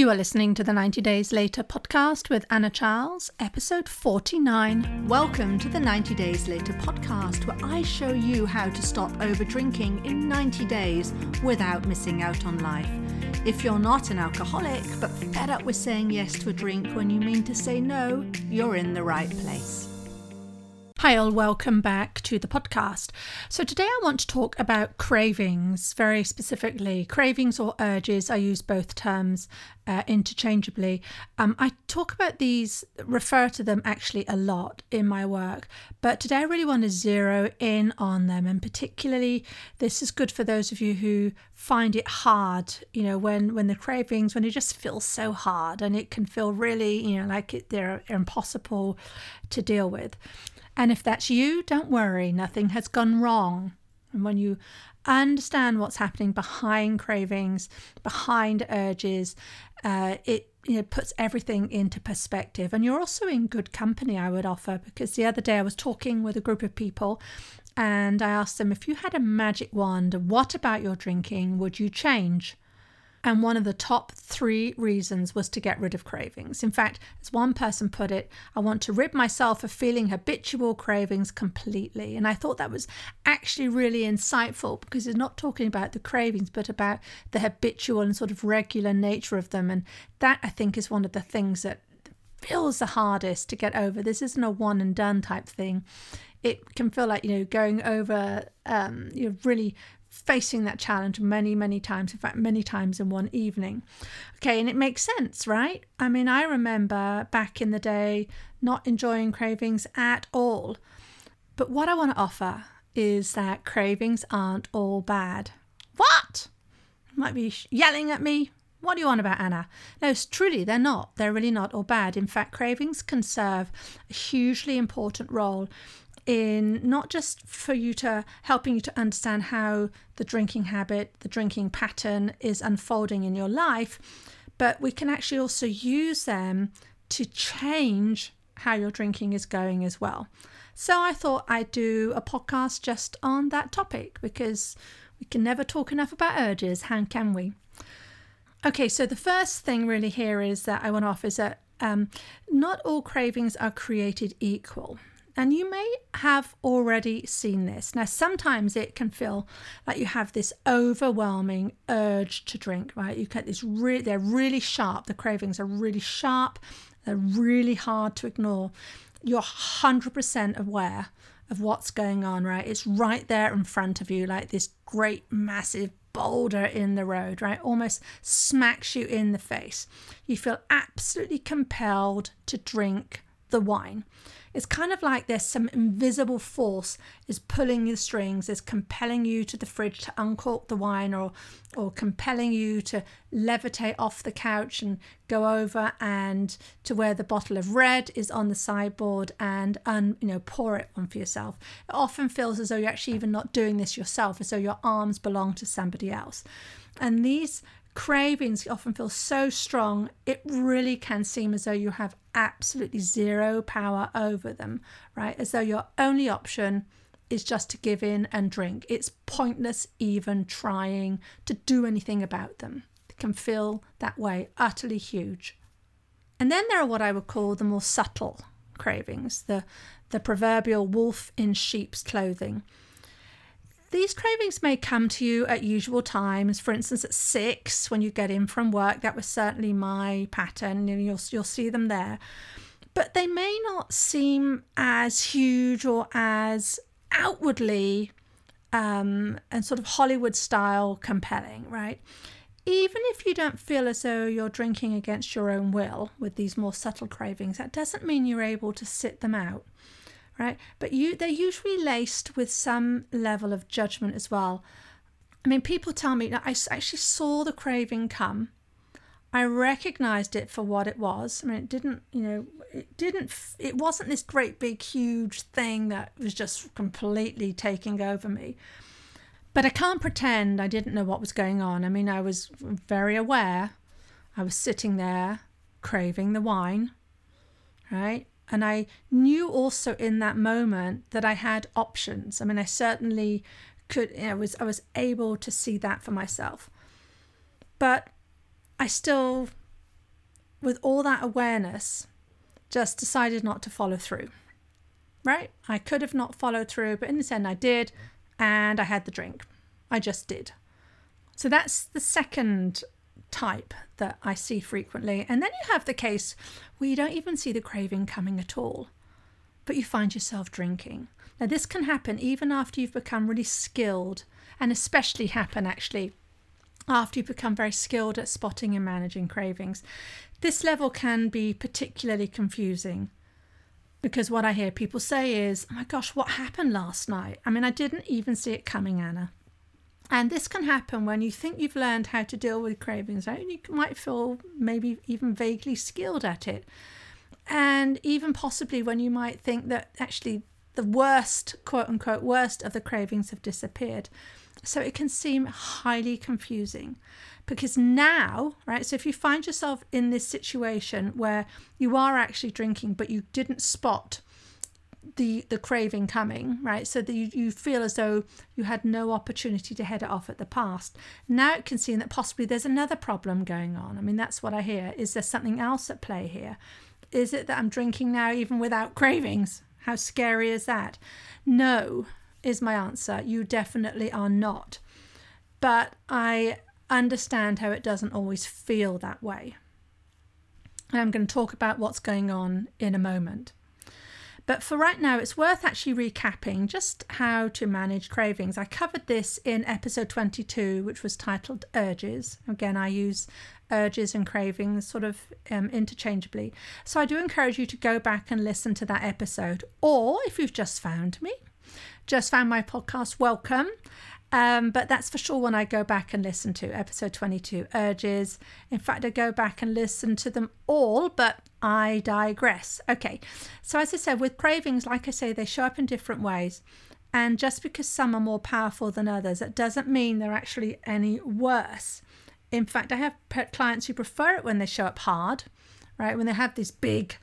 You are listening to the 90 Days Later podcast with Anna Charles, episode 49. Welcome to the 90 Days Later podcast, where I show you how to stop over drinking in 90 days without missing out on life. If you're not an alcoholic but fed up with saying yes to a drink when you mean to say no, you're in the right place. Hi, all, welcome back to the podcast. So, today I want to talk about cravings, very specifically. Cravings or urges, I use both terms uh, interchangeably. Um, I talk about these, refer to them actually a lot in my work, but today I really want to zero in on them. And particularly, this is good for those of you who find it hard, you know, when, when the cravings, when it just feels so hard and it can feel really, you know, like it, they're impossible to deal with. And if that's you, don't worry, nothing has gone wrong. And when you understand what's happening behind cravings, behind urges, uh, it you know, puts everything into perspective. And you're also in good company, I would offer, because the other day I was talking with a group of people and I asked them if you had a magic wand, what about your drinking would you change? And one of the top three reasons was to get rid of cravings. In fact, as one person put it, I want to rid myself of feeling habitual cravings completely. And I thought that was actually really insightful because it's not talking about the cravings, but about the habitual and sort of regular nature of them. And that, I think, is one of the things that feels the hardest to get over. This isn't a one and done type thing. It can feel like, you know, going over, um, you know, really facing that challenge many, many times, in fact, many times in one evening. Okay, and it makes sense, right? I mean, I remember back in the day not enjoying cravings at all. But what I want to offer is that cravings aren't all bad. What? You might be yelling at me. What do you want about Anna? No, truly, they're not. They're really not all bad. In fact, cravings can serve a hugely important role in not just for you to helping you to understand how the drinking habit, the drinking pattern is unfolding in your life, but we can actually also use them to change how your drinking is going as well. So I thought I'd do a podcast just on that topic because we can never talk enough about urges, how can we? Okay, so the first thing really here is that I want to offer is that um, not all cravings are created equal. And you may have already seen this. Now, sometimes it can feel like you have this overwhelming urge to drink, right? You get this really, they're really sharp. The cravings are really sharp. They're really hard to ignore. You're 100% aware of what's going on, right? It's right there in front of you, like this great, massive boulder in the road, right? Almost smacks you in the face. You feel absolutely compelled to drink the wine. It's kind of like there's some invisible force is pulling the strings, is compelling you to the fridge to uncork the wine or or compelling you to levitate off the couch and go over and to where the bottle of red is on the sideboard and un, you know pour it on for yourself. It often feels as though you're actually even not doing this yourself, as though your arms belong to somebody else. And these cravings often feel so strong, it really can seem as though you have absolutely zero power over them, right? As though your only option is just to give in and drink. It's pointless even trying to do anything about them. It can feel that way, utterly huge. And then there are what I would call the more subtle cravings, the, the proverbial wolf in sheep's clothing. These cravings may come to you at usual times. For instance, at six when you get in from work, that was certainly my pattern. And you'll you'll see them there, but they may not seem as huge or as outwardly um, and sort of Hollywood style compelling, right? Even if you don't feel as though you're drinking against your own will with these more subtle cravings, that doesn't mean you're able to sit them out right? But you they're usually laced with some level of judgment as well. I mean, people tell me I actually saw the craving come. I recognized it for what it was. I mean, it didn't, you know, it didn't, it wasn't this great big huge thing that was just completely taking over me. But I can't pretend I didn't know what was going on. I mean, I was very aware. I was sitting there craving the wine, right? And I knew also in that moment that I had options. I mean, I certainly could, you know, was I was able to see that for myself. But I still with all that awareness, just decided not to follow through. Right? I could have not followed through, but in the end, I did, and I had the drink. I just did. So that's the second type that I see frequently. And then you have the case where you don't even see the craving coming at all, but you find yourself drinking. Now, this can happen even after you've become really skilled, and especially happen actually after you become very skilled at spotting and managing cravings. This level can be particularly confusing because what I hear people say is, oh my gosh, what happened last night? I mean, I didn't even see it coming, Anna. And this can happen when you think you've learned how to deal with cravings, right? And you might feel maybe even vaguely skilled at it. And even possibly when you might think that actually the worst, quote unquote, worst of the cravings have disappeared. So it can seem highly confusing because now, right? So if you find yourself in this situation where you are actually drinking, but you didn't spot the the craving coming, right? So that you, you feel as though you had no opportunity to head it off at the past. Now it can seem that possibly there's another problem going on. I mean, that's what I hear. Is there something else at play here? Is it that I'm drinking now even without cravings? How scary is that? No, is my answer. You definitely are not. But I understand how it doesn't always feel that way. I'm going to talk about what's going on in a moment. But for right now, it's worth actually recapping just how to manage cravings. I covered this in episode 22, which was titled Urges. Again, I use urges and cravings sort of um, interchangeably. So I do encourage you to go back and listen to that episode. Or if you've just found me, just found my podcast, welcome. Um, but that's for sure when I go back and listen to episode 22 urges. In fact, I go back and listen to them all, but I digress. Okay, so as I said, with cravings, like I say, they show up in different ways. And just because some are more powerful than others, that doesn't mean they're actually any worse. In fact, I have clients who prefer it when they show up hard, right? When they have this big,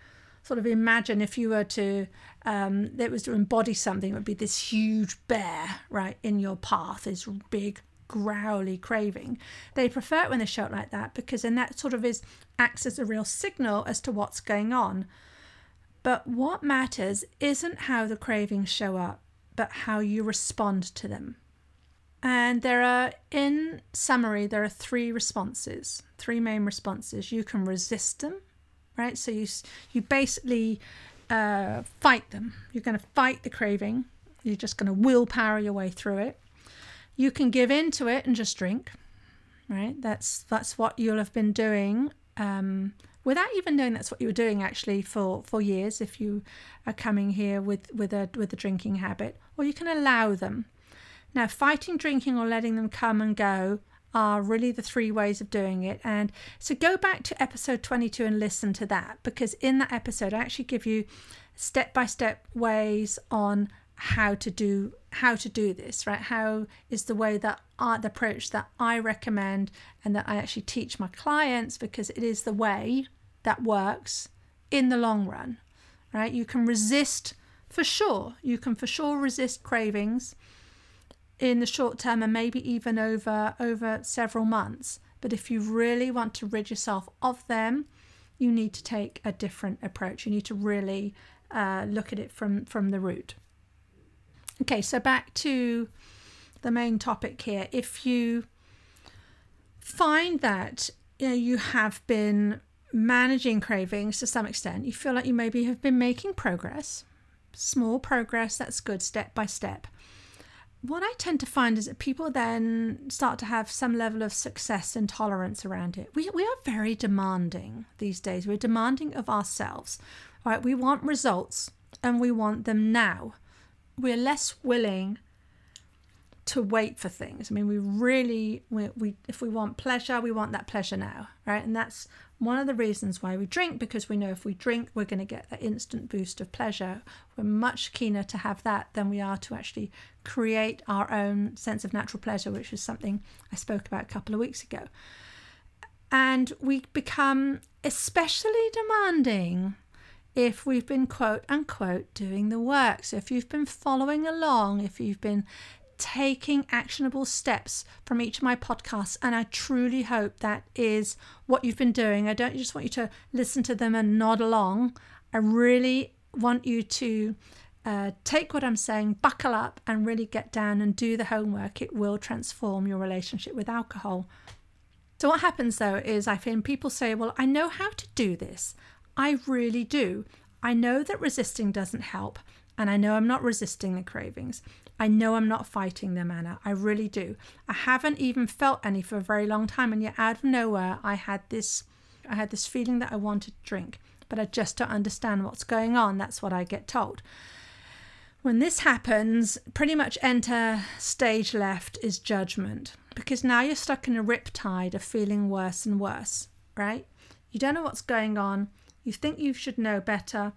sort of imagine if you were to um, that was to embody something, it would be this huge bear right in your path, this big growly craving. They prefer it when they show up like that because then that sort of is acts as a real signal as to what's going on. But what matters isn't how the cravings show up, but how you respond to them. And there are, in summary, there are three responses, three main responses. You can resist them, right? So you you basically uh, fight them. You're going to fight the craving. You're just going to willpower your way through it. You can give in to it and just drink, right? That's that's what you'll have been doing um, without even knowing that's what you were doing actually for for years. If you are coming here with with a with a drinking habit, or you can allow them. Now, fighting drinking or letting them come and go are really the three ways of doing it. And so go back to episode 22 and listen to that because in that episode, I actually give you step by step ways on how to do how to do this right how is the way that I, the approach that i recommend and that i actually teach my clients because it is the way that works in the long run right you can resist for sure you can for sure resist cravings in the short term and maybe even over over several months. But if you really want to rid yourself of them you need to take a different approach. You need to really uh, look at it from from the root. Okay so back to the main topic here. If you find that you know you have been managing cravings to some extent you feel like you maybe have been making progress small progress that's good step by step what I tend to find is that people then start to have some level of success and tolerance around it. We, we are very demanding these days. We're demanding of ourselves, right? We want results and we want them now. We're less willing to wait for things. I mean, we really, we, we if we want pleasure, we want that pleasure now, right? And that's one of the reasons why we drink because we know if we drink, we're going to get that instant boost of pleasure. We're much keener to have that than we are to actually create our own sense of natural pleasure, which is something I spoke about a couple of weeks ago. And we become especially demanding if we've been quote unquote doing the work. So if you've been following along, if you've been taking actionable steps from each of my podcasts. And I truly hope that is what you've been doing. I don't just want you to listen to them and nod along. I really want you to uh, take what I'm saying, buckle up, and really get down and do the homework. It will transform your relationship with alcohol. So, what happens though is I find people say, Well, I know how to do this. I really do. I know that resisting doesn't help, and I know I'm not resisting the cravings. I know I'm not fighting them, Anna. I really do. I haven't even felt any for a very long time, and yet out of nowhere, I had this, I had this feeling that I wanted to drink, but I just don't understand what's going on. That's what I get told. When this happens, pretty much enter stage left is judgment because now you're stuck in a riptide of feeling worse and worse, right? You don't know what's going on. You think you should know better.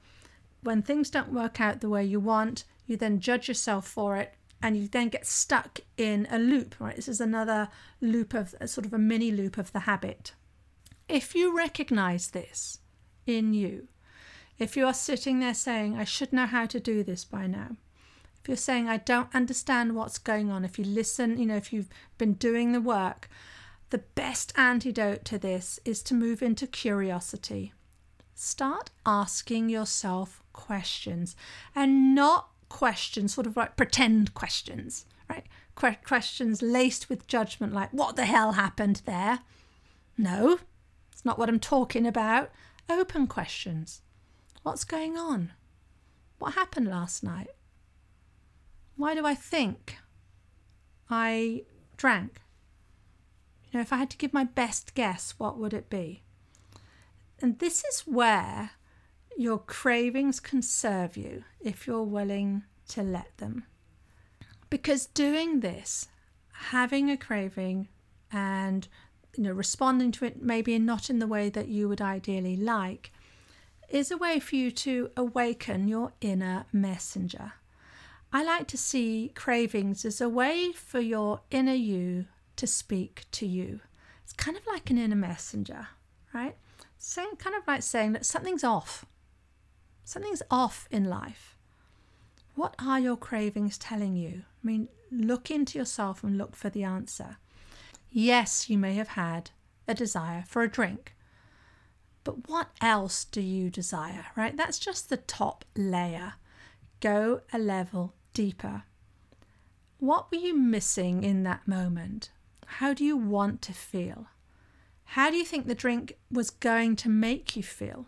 When things don't work out the way you want, you then judge yourself for it and you then get stuck in a loop right? This is another loop of sort of a mini loop of the habit. If you recognize this in you if you are sitting there saying i should know how to do this by now if you're saying i don't understand what's going on if you listen you know if you've been doing the work the best antidote to this is to move into curiosity. Start asking yourself questions and not questions, sort of like pretend questions, right? Que- questions laced with judgment, like, what the hell happened there? No, it's not what I'm talking about. Open questions. What's going on? What happened last night? Why do I think I drank? You know, if I had to give my best guess, what would it be? And this is where your cravings can serve you if you're willing to let them. Because doing this, having a craving and you know responding to it maybe not in the way that you would ideally like is a way for you to awaken your inner messenger. I like to see cravings as a way for your inner you to speak to you. It's kind of like an inner messenger, right? Saying kind of like saying that something's off. Something's off in life. What are your cravings telling you? I mean, look into yourself and look for the answer. Yes, you may have had a desire for a drink, but what else do you desire, right? That's just the top layer. Go a level deeper. What were you missing in that moment? How do you want to feel? How do you think the drink was going to make you feel?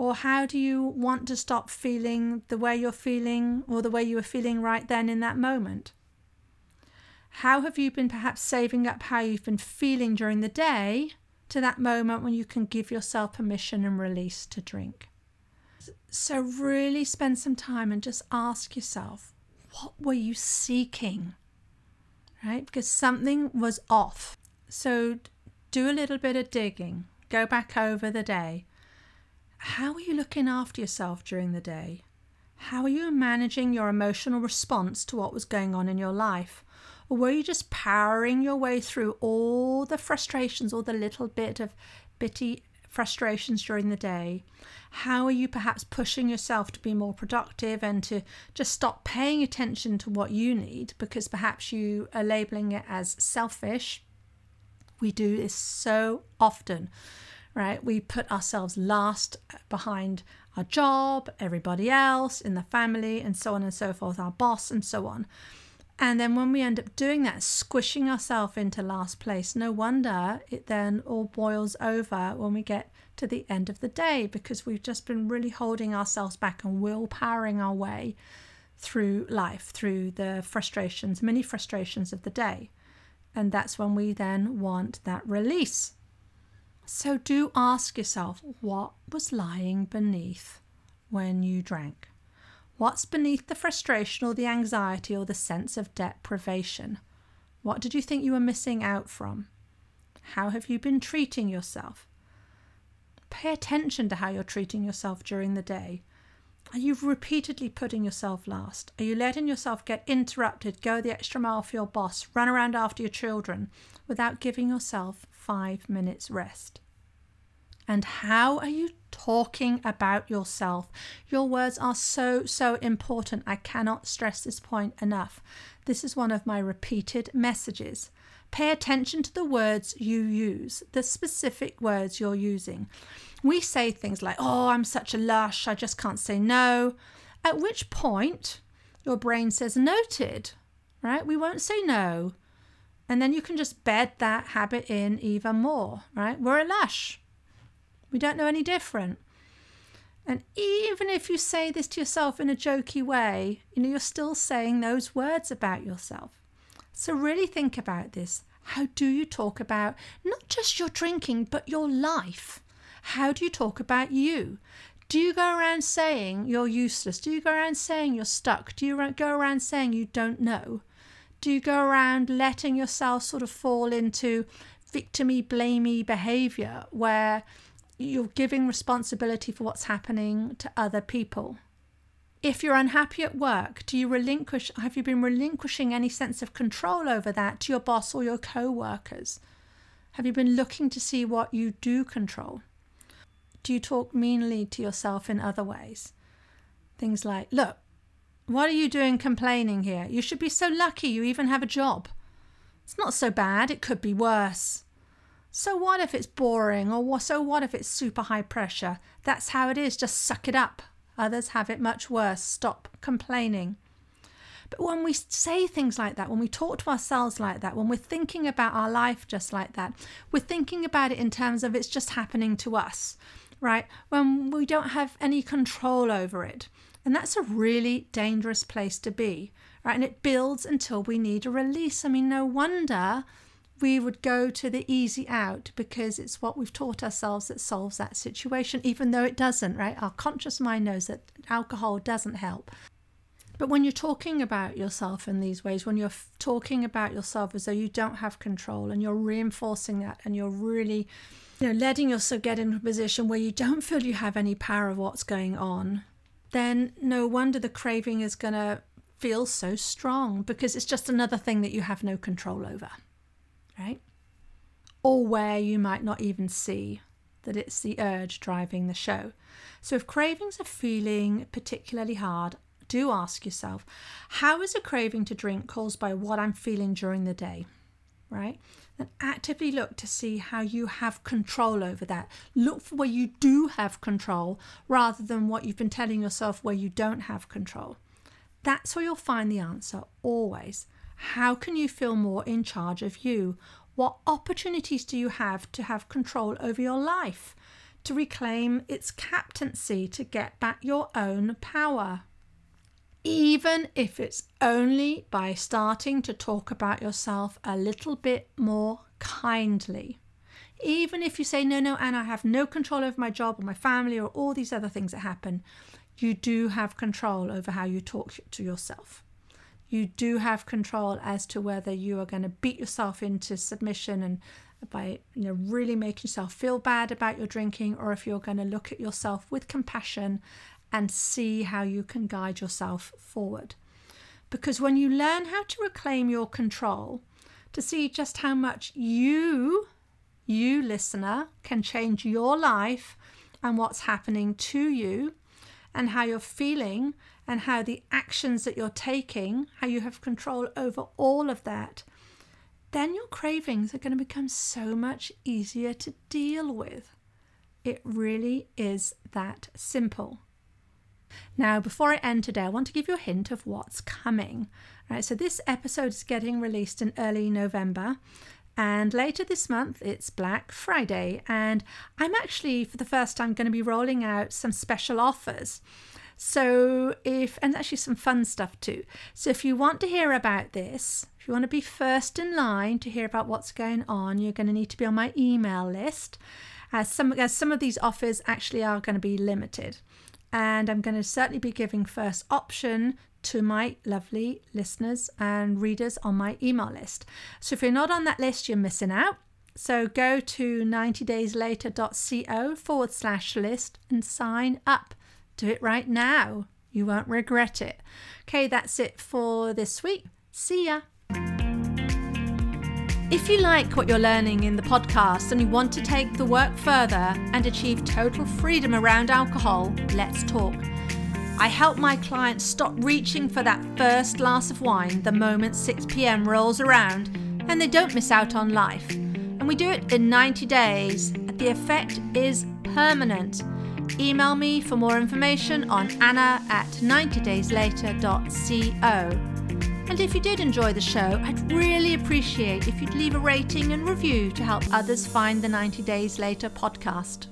Or how do you want to stop feeling the way you're feeling or the way you were feeling right then in that moment? How have you been perhaps saving up how you've been feeling during the day to that moment when you can give yourself permission and release to drink? So, really spend some time and just ask yourself what were you seeking? Right? Because something was off. So, do a little bit of digging, go back over the day how are you looking after yourself during the day? How are you managing your emotional response to what was going on in your life? Or were you just powering your way through all the frustrations, all the little bit of bitty frustrations during the day? How are you perhaps pushing yourself to be more productive and to just stop paying attention to what you need because perhaps you are labeling it as selfish? We do this so often right? We put ourselves last behind our job, everybody else in the family, and so on and so forth, our boss, and so on. And then when we end up doing that, squishing ourselves into last place, no wonder it then all boils over when we get to the end of the day because we've just been really holding ourselves back and willpowering our way through life, through the frustrations, many frustrations of the day. And that's when we then want that release. So do ask yourself what was lying beneath when you drank? What's beneath the frustration or the anxiety or the sense of deprivation? What did you think you were missing out from? How have you been treating yourself? Pay attention to how you're treating yourself during the day. Are you repeatedly putting yourself last? Are you letting yourself get interrupted, go the extra mile for your boss, run around after your children without giving yourself five minutes rest? And how are you talking about yourself? Your words are so, so important. I cannot stress this point enough. This is one of my repeated messages. Pay attention to the words you use, the specific words you're using. We say things like, Oh, I'm such a lush, I just can't say no. At which point, your brain says, Noted, right? We won't say no. And then you can just bed that habit in even more, right? We're a lush. We don't know any different. And even if you say this to yourself in a jokey way, you know, you're still saying those words about yourself. So really think about this. How do you talk about not just your drinking, but your life? How do you talk about you? Do you go around saying you're useless? Do you go around saying you're stuck? Do you go around saying you don't know? Do you go around letting yourself sort of fall into victimy, blamey behavior where you're giving responsibility for what's happening to other people. If you're unhappy at work, do you relinquish have you been relinquishing any sense of control over that to your boss or your co-workers? Have you been looking to see what you do control? Do you talk meanly to yourself in other ways? Things like, look, what are you doing complaining here? You should be so lucky you even have a job. It's not so bad, it could be worse. So what if it's boring or so what if it's super high pressure? That's how it is, just suck it up. Others have it much worse. Stop complaining. But when we say things like that, when we talk to ourselves like that, when we're thinking about our life just like that, we're thinking about it in terms of it's just happening to us, right? When we don't have any control over it. And that's a really dangerous place to be, right? And it builds until we need a release. I mean, no wonder we would go to the easy out because it's what we've taught ourselves that solves that situation, even though it doesn't, right? Our conscious mind knows that alcohol doesn't help. But when you're talking about yourself in these ways, when you're f- talking about yourself as though you don't have control and you're reinforcing that and you're really, you know, letting yourself get into a position where you don't feel you have any power of what's going on, then no wonder the craving is going to feel so strong because it's just another thing that you have no control over right? Or where you might not even see that it's the urge driving the show. So if cravings are feeling particularly hard, do ask yourself, how is a craving to drink caused by what I'm feeling during the day? Right? Then actively look to see how you have control over that. Look for where you do have control rather than what you've been telling yourself where you don't have control. That's where you'll find the answer always. How can you feel more in charge of you? What opportunities do you have to have control over your life, to reclaim its captaincy, to get back your own power? Even if it's only by starting to talk about yourself a little bit more kindly. Even if you say, no, no, and I have no control over my job or my family or all these other things that happen, you do have control over how you talk to yourself you do have control as to whether you are going to beat yourself into submission and by you know really making yourself feel bad about your drinking or if you're going to look at yourself with compassion and see how you can guide yourself forward because when you learn how to reclaim your control to see just how much you you listener can change your life and what's happening to you and how you're feeling and how the actions that you're taking, how you have control over all of that, then your cravings are going to become so much easier to deal with. It really is that simple. Now, before I end today, I want to give you a hint of what's coming. All right, so this episode is getting released in early November, and later this month it's Black Friday, and I'm actually for the first time going to be rolling out some special offers. So, if, and actually some fun stuff too. So, if you want to hear about this, if you want to be first in line to hear about what's going on, you're going to need to be on my email list. As some, as some of these offers actually are going to be limited. And I'm going to certainly be giving first option to my lovely listeners and readers on my email list. So if you're not on that list, you're missing out. So go to 90dayslater.co forward slash list and sign up. Do it right now. You won't regret it. Okay, that's it for this week. See ya. If you like what you're learning in the podcast and you want to take the work further and achieve total freedom around alcohol, let's talk. I help my clients stop reaching for that first glass of wine the moment 6 pm rolls around and they don't miss out on life. And we do it in 90 days. The effect is permanent. Email me for more information on anna at 90dayslater.co. And if you did enjoy the show, I'd really appreciate if you'd leave a rating and review to help others find the 90 Days Later podcast.